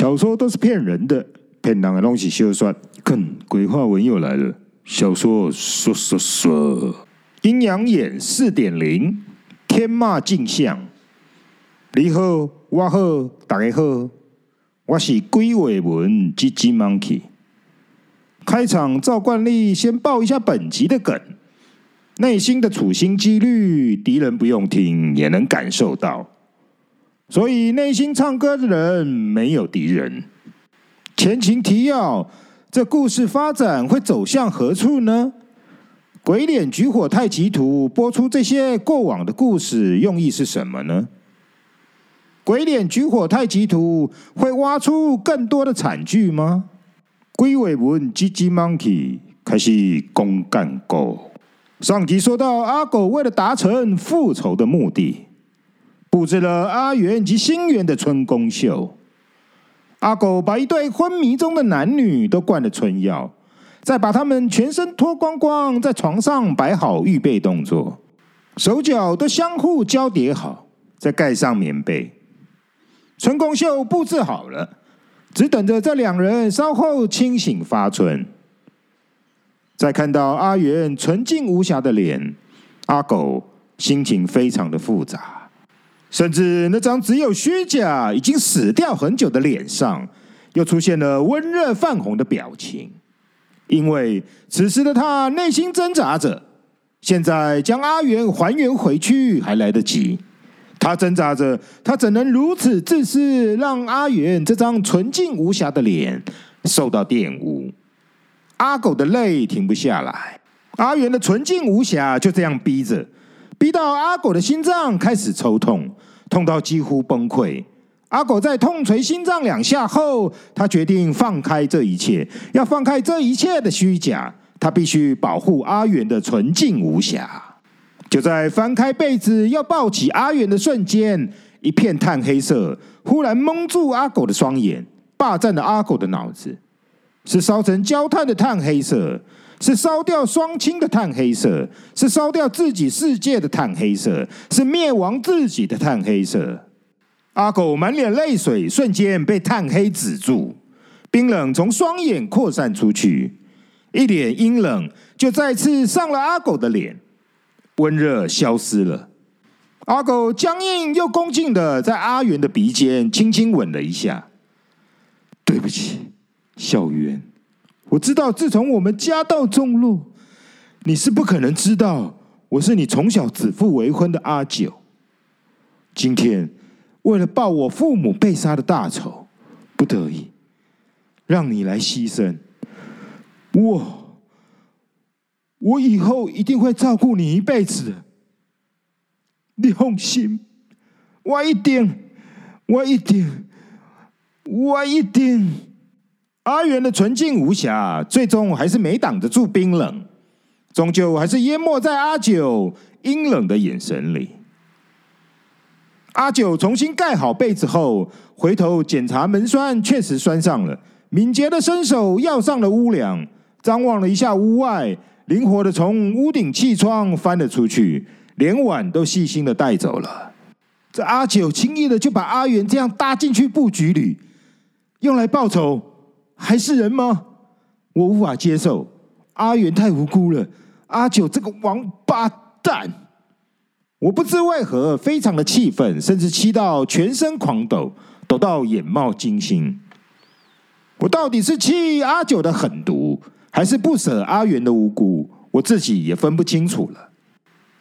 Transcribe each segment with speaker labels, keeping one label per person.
Speaker 1: 小说都是骗人的，骗人的东西休算。看，鬼话文又来了。小说说说说，阴阳眼四点零，天马镜像。你好，我好，大家好，我是鬼话文 GG Monkey。开场照惯例，先报一下本集的梗。内心的处心积虑，敌人不用听也能感受到，所以内心唱歌的人没有敌人。前情提要：这故事发展会走向何处呢？鬼脸举火太极图播出这些过往的故事，用意是什么呢？鬼脸举火太极图会挖出更多的惨剧吗？鬼尾文 GG Monkey 开始公干狗。上集说到，阿狗为了达成复仇的目的，布置了阿元及新元的春宫秀。阿狗把一对昏迷中的男女都灌了春药，再把他们全身脱光光，在床上摆好预备动作，手脚都相互交叠好，再盖上棉被。春宫秀布置好了，只等着这两人稍后清醒发春。再看到阿元纯净无瑕的脸，阿狗心情非常的复杂，甚至那张只有虚假、已经死掉很久的脸上，又出现了温热泛红的表情。因为此时的他内心挣扎着，现在将阿元还原回去还来得及。他挣扎着，他怎能如此自私，让阿元这张纯净无瑕的脸受到玷污？阿狗的泪停不下来，阿元的纯净无瑕就这样逼着，逼到阿狗的心脏开始抽痛，痛到几乎崩溃。阿狗在痛捶心脏两下后，他决定放开这一切，要放开这一切的虚假，他必须保护阿元的纯净无瑕。就在翻开被子要抱起阿元的瞬间，一片炭黑色忽然蒙住阿狗的双眼，霸占了阿狗的脑子。是烧成焦炭的炭黑色，是烧掉双亲的炭黑色，是烧掉自己世界的炭黑色，是灭亡自己的炭黑色。阿狗满脸泪水，瞬间被炭黑止住，冰冷从双眼扩散出去，一脸阴冷就再次上了阿狗的脸，温热消失了。阿狗僵硬又恭敬的在阿元的鼻尖轻轻吻了一下，对不起。小元，我知道，自从我们家道中落，你是不可能知道我是你从小指腹为婚的阿九。今天为了报我父母被杀的大仇，不得已让你来牺牲。我，我以后一定会照顾你一辈子的。你放心，我一定，我一定，我一定。阿元的纯净无瑕，最终还是没挡得住冰冷，终究还是淹没在阿九阴冷的眼神里。阿九重新盖好被子后，回头检查门栓，确实栓上了。敏捷的伸手要上了屋梁，张望了一下屋外，灵活的从屋顶气窗翻了出去，连碗都细心的带走了。这阿九轻易的就把阿元这样搭进去布局里，用来报仇。还是人吗？我无法接受，阿元太无辜了。阿九这个王八蛋，我不知为何非常的气愤，甚至气到全身狂抖，抖到眼冒金星。我到底是气阿九的狠毒，还是不舍阿元的无辜？我自己也分不清楚了。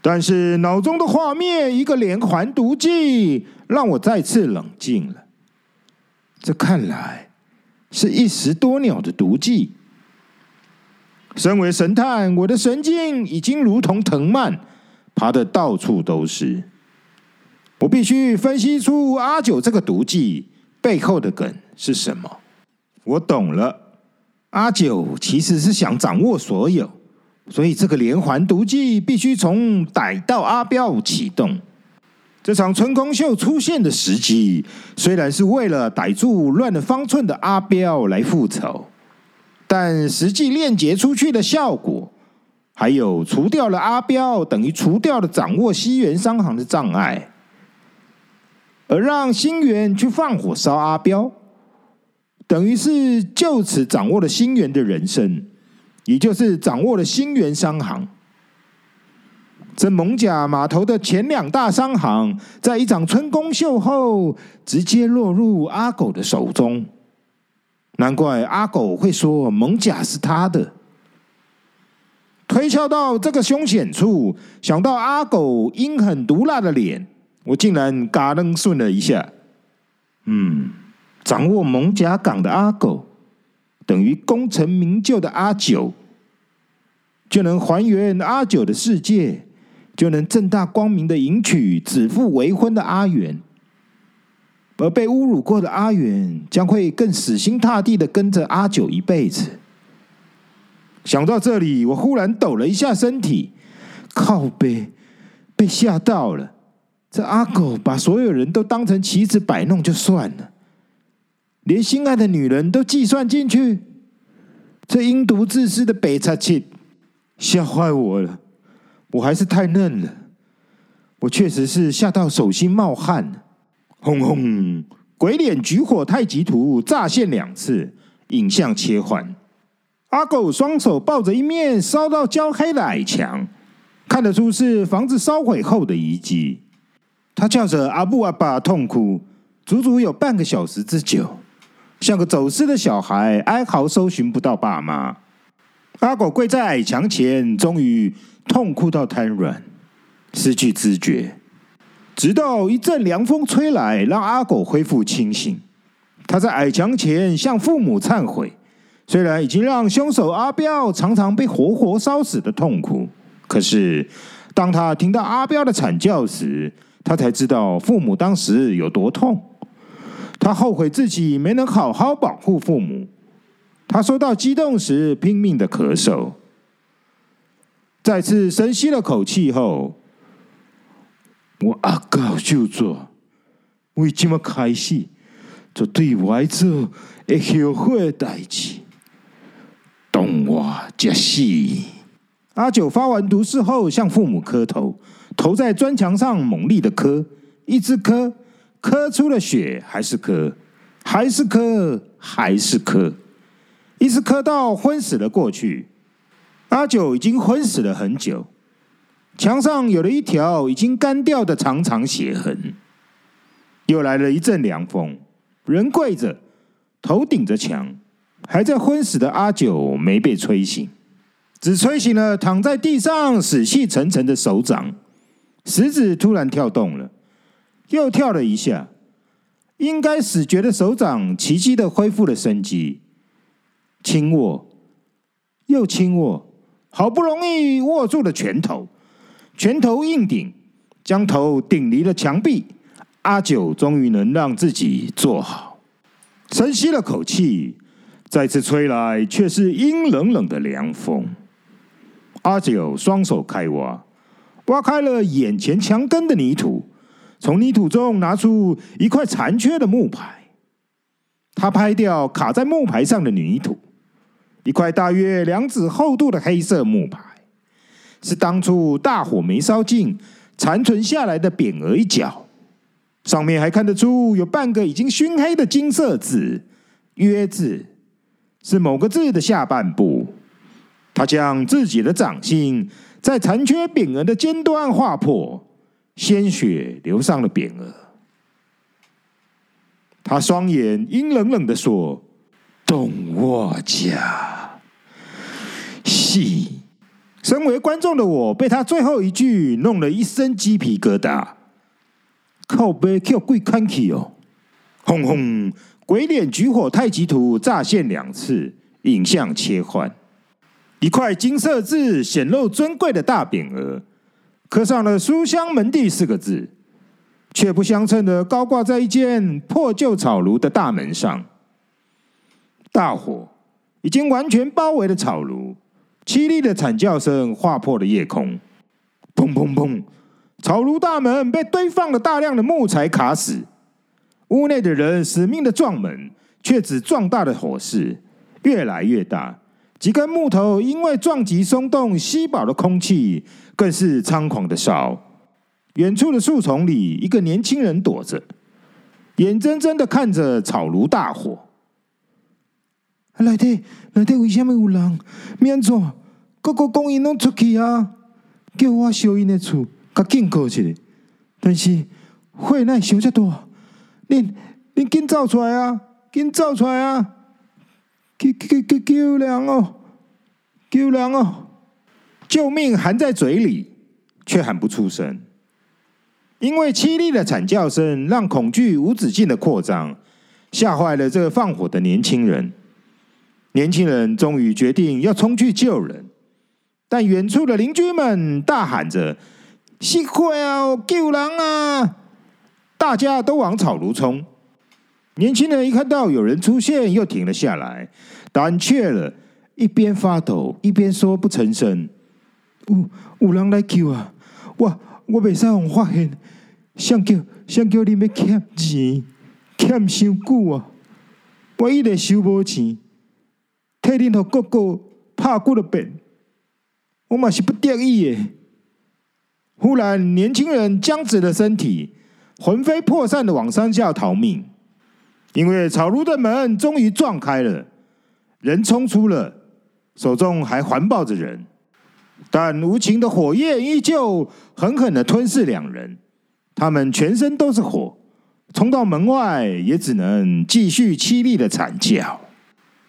Speaker 1: 但是脑中的画面，一个连环毒计，让我再次冷静了。这看来。是一石多鸟的毒计。身为神探，我的神经已经如同藤蔓，爬得到处都是。我必须分析出阿九这个毒计背后的梗是什么。我懂了，阿九其实是想掌握所有，所以这个连环毒计必须从逮到阿彪启动。这场春宫秀出现的时机，虽然是为了逮住乱了方寸的阿彪来复仇，但实际链接出去的效果，还有除掉了阿彪，等于除掉了掌握西元商行的障碍，而让新元去放火烧阿彪，等于是就此掌握了新源的人生，也就是掌握了新源商行。这艋舺码头的前两大商行，在一场春宫秀后，直接落入阿狗的手中。难怪阿狗会说艋舺是他的。推敲到这个凶险处，想到阿狗阴狠毒辣的脸，我竟然嘎楞顺了一下。嗯，掌握艋舺港的阿狗，等于功成名就的阿九，就能还原阿九的世界，就能正大光明的迎娶指腹为婚的阿元。而被侮辱过的阿元，将会更死心塌地的跟着阿九一辈子。想到这里，我忽然抖了一下身体，靠北，被吓到了。这阿狗把所有人都当成棋子摆弄就算了，连心爱的女人都计算进去，这阴毒自私的北叉气，吓坏我了。我还是太嫩了，我确实是吓到手心冒汗。轰轰，鬼脸举火太极图乍现两次，影像切换。阿狗双手抱着一面烧到焦黑的矮墙，看得出是房子烧毁后的遗迹。他叫着阿布阿爸痛哭，足足有半个小时之久，像个走失的小孩，哀嚎搜寻不到爸妈。阿狗跪在矮墙前，终于痛哭到瘫软，失去知觉，直到一阵凉风吹来，让阿狗恢复清醒。他在矮墙前向父母忏悔。虽然已经让凶手阿彪常常被活活烧死的痛苦，可是当他听到阿彪的惨叫时，他才知道父母当时有多痛。他后悔自己没能好好保护父母。他说到激动时拼命的咳嗽，再次深吸了口气后，我阿狗就做，为这么开始就对外做会后悔的代志。懂我这戏。阿九发完毒誓后，向父母磕头，头在砖墙上猛力的磕，一直磕，磕出了血，还是磕，还是磕，还是磕，一直磕到昏死了过去。阿九已经昏死了很久，墙上有了一条已经干掉的长长血痕。又来了一阵凉风，人跪着，头顶着墙。还在昏死的阿九没被吹醒，只吹醒了躺在地上死气沉沉的手掌。食指突然跳动了，又跳了一下，应该死绝的手掌奇迹的恢复了生机，轻握，又轻握，好不容易握住了拳头，拳头硬顶，将头顶离了墙壁。阿九终于能让自己坐好，深吸了口气。再次吹来，却是阴冷冷的凉风。阿九双手开挖，挖开了眼前墙根的泥土，从泥土中拿出一块残缺的木牌。他拍掉卡在木牌上的泥土，一块大约两指厚度的黑色木牌，是当初大火没烧尽残存下来的匾额一角，上面还看得出有半个已经熏黑的金色字“约”字。是某个字的下半部，他将自己的掌心在残缺匾额的尖端划破，鲜血流上了匾额。他双眼阴冷冷的说：“动我家。”戏，身为观众的我被他最后一句弄了一身鸡皮疙瘩。靠背叫鬼看起哦，轰轰。鬼脸举火太极图乍现两次，影像切换，一块金色字显露尊贵的大匾额，刻上了“书香门第”四个字，却不相称的高挂在一间破旧草庐的大门上。大火已经完全包围了草庐，凄厉的惨叫声划破了夜空，砰砰砰！草庐大门被堆放了大量的木材卡死。屋内的人死命的撞门，却只撞大了火势，越来越大。几根木头因为撞击松动，吸饱了空气，更是猖狂的烧。远处的树丛里，一个年轻人躲着，眼睁睁的看着草庐大火。内底内底为什么有人？免怎？个个讲因拢出去啊！叫我烧因的厝，甲警告一下。但是火奈烧遮大，恁恁紧走出来啊！紧走出来啊！救救救救人哦！救人哦！救命含在嘴里，却喊不出声，因为凄厉的惨叫声让恐惧无止境的扩张，吓坏了这个放火的年轻人。年轻人终于决定要冲去救人，但远处的邻居们大喊着：“熄火啊！救人啊！”大家都往草庐冲。年轻人一看到有人出现，又停了下来，胆怯了，一边发抖一边说不成声：“有有人来救啊！我我袂使让发现，想叫想叫你们欠钱，欠伤久啊！我一直收无钱。”替恁和哥哥拍过了本，我嘛是不得已的。忽然，年轻人僵直了身体，魂飞魄散的往山下逃命。因为草庐的门终于撞开了，人冲出了，手中还环抱着人，但无情的火焰依旧狠狠的吞噬两人。他们全身都是火，冲到门外也只能继续凄厉的惨叫。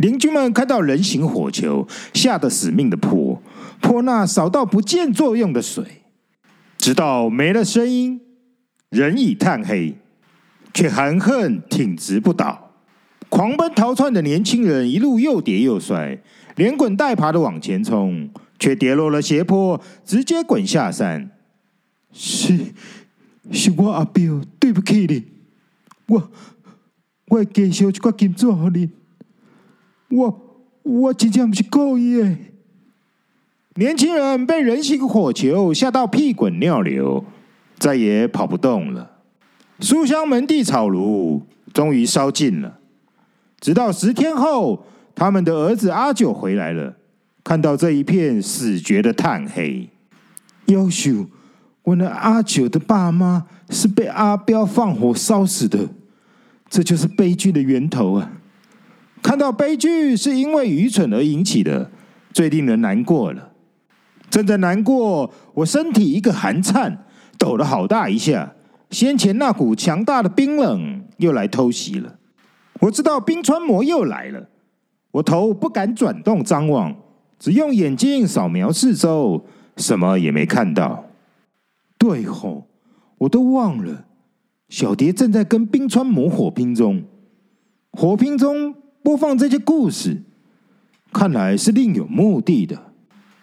Speaker 1: 邻居们看到人形火球，吓得死命的泼泼那少到不见作用的水，直到没了声音，人已炭黑，却含恨挺直不倒。狂奔逃窜的年轻人一路又跌又摔，连滚带爬的往前冲，却跌落了斜坡，直接滚下山。是，是我阿彪，对不起你，我我会继续一块金子给你。我我真正不是故意的。年轻人被人形火球吓到屁滚尿流，再也跑不动了。书香门第草庐终于烧尽了。直到十天后，他们的儿子阿九回来了，看到这一片死绝的炭黑，夭寿，我的阿九的爸妈是被阿彪放火烧死的，这就是悲剧的源头啊！看到悲剧是因为愚蠢而引起的，最令人难过了。正在难过，我身体一个寒颤，抖了好大一下。先前那股强大的冰冷又来偷袭了。我知道冰川魔又来了。我头不敢转动张望，只用眼睛扫描四周，什么也没看到。对吼，我都忘了，小蝶正在跟冰川魔火拼中，火拼中。播放这些故事，看来是另有目的的。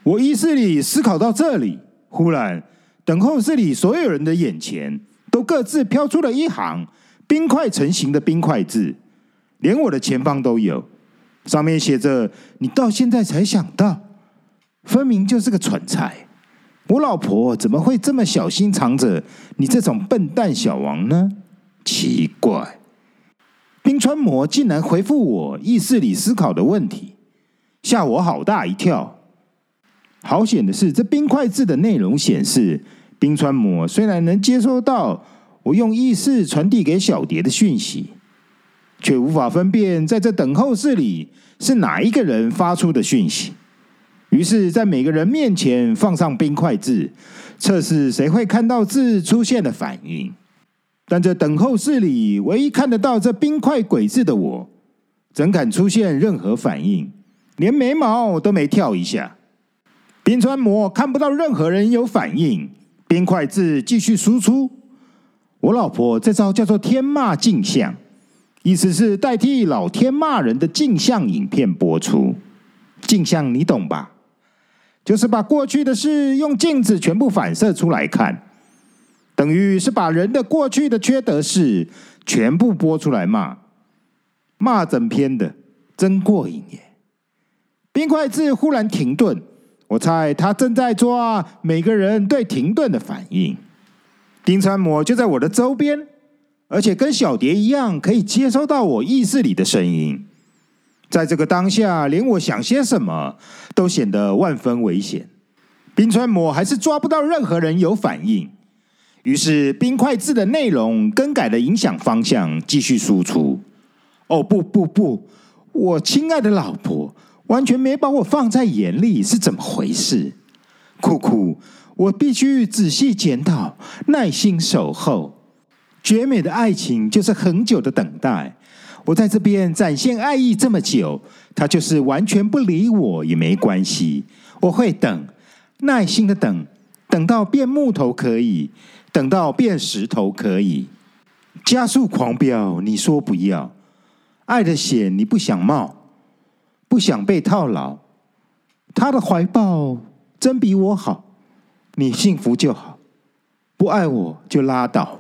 Speaker 1: 我意识里思考到这里，忽然，等候室里所有人的眼前都各自飘出了一行冰块成型的冰块字，连我的前方都有，上面写着：“你到现在才想到，分明就是个蠢材。我老婆怎么会这么小心藏着你这种笨蛋小王呢？奇怪。”冰川魔竟然回复我意识里思考的问题，吓我好大一跳。好险的是，这冰块字的内容显示，冰川魔虽然能接收到我用意识传递给小蝶的讯息，却无法分辨在这等候室里是哪一个人发出的讯息。于是，在每个人面前放上冰块字，测试谁会看到字出现的反应。但这等候室里唯一看得到这冰块鬼字的我，怎敢出现任何反应？连眉毛都没跳一下。冰川魔看不到任何人有反应，冰块字继续输出。我老婆这招叫做天骂镜像，意思是代替老天骂人的镜像影片播出。镜像你懂吧？就是把过去的事用镜子全部反射出来看。等于是把人的过去的缺德事全部播出来骂，骂整篇的，真过瘾耶！冰块字忽然停顿，我猜他正在抓每个人对停顿的反应。冰川魔就在我的周边，而且跟小蝶一样，可以接收到我意识里的声音。在这个当下，连我想些什么都显得万分危险。冰川魔还是抓不到任何人有反应。于是，冰块字的内容更改了影响方向，继续输出。哦，不不不，
Speaker 2: 我亲爱的老婆完全没把我放在眼里，是怎么回事？酷酷，我必须仔细检讨，耐心守候。绝美的爱情就是恒久的等待。我在这边展现爱意这么久，他就是完全不理我也没关系。我会等，耐心的等，等到变木头可以，等到变石头可以。加速狂飙，你说不要。爱的险你不想冒，不想被套牢。他的怀抱真比我好，你幸福就好，不爱我就拉倒。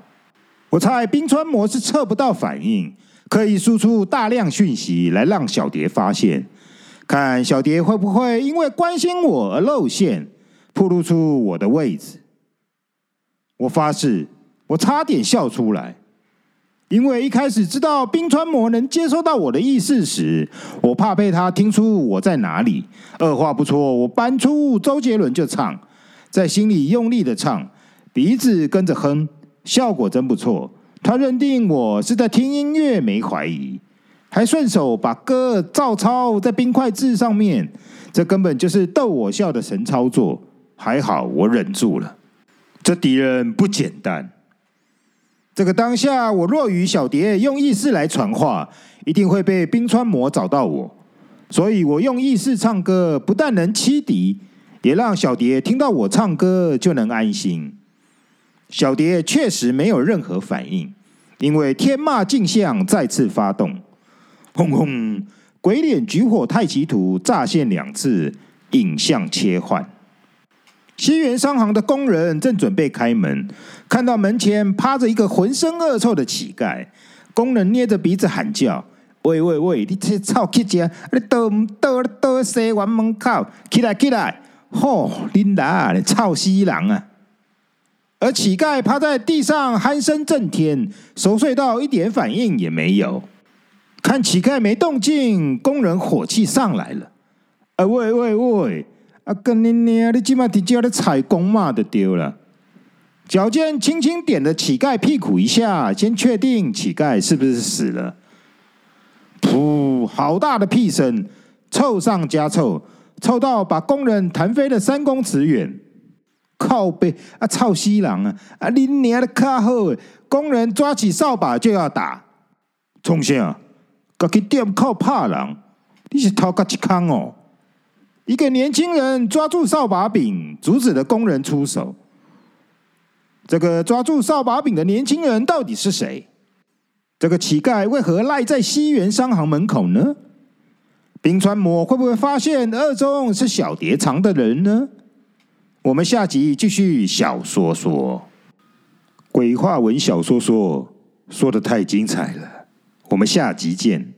Speaker 2: 我猜冰川膜是测不到反应，可以输出大量讯息来让小蝶发现，看小蝶会不会因为关心我而露馅，暴露出我的位置。我发誓，我差点笑出来，因为一开始知道冰川膜能接收到我的意识时，我怕被他听出我在哪里。二话不说，我搬出周杰伦就唱，在心里用力的唱，鼻子跟着哼。效果真不错，他认定我是在听音乐，没怀疑，还顺手把歌照抄在冰块字上面，这根本就是逗我笑的神操作。还好我忍住了，这敌人不简单。这个当下，我若与小蝶用意识来传话，一定会被冰川魔找到我，所以我用意识唱歌，不但能欺敌，也让小蝶听到我唱歌就能安心。小蝶确实没有任何反应，因为天骂镜像再次发动，轰轰！鬼脸举火太极图乍现两次，影像切换。西园商行的工人正准备开门，看到门前趴着一个浑身恶臭的乞丐，工人捏着鼻子喊叫：“喂喂喂！你这臭乞丐，你倒倒倒西园门口，起来起来！吼，恁哪臭死人啊！”而乞丐趴在地上鼾声震天，熟睡到一点反应也没有。看乞丐没动静，工人火气上来了。啊喂喂喂！啊跟你娘，你今晚在家里踩公嘛就丢了。脚尖轻轻点了乞丐屁股一下，先确定乞丐是不是死了。噗！好大的屁声，臭上加臭，臭到把工人弹飞了三公尺远。靠背啊！臭死人啊！啊，你娘的卡好！工人抓起扫把就要打，从啥？自己店靠怕人？你是偷个一康哦！一个年轻人抓住扫把柄，阻止了工人出手。这个抓住扫把柄的年轻人到底是谁？这个乞丐为何赖在西园商行门口呢？冰川魔会不会发现二中是小蝶藏的人呢？我们下集继续小说说，鬼话文小说说说得太精彩了，我们下集见。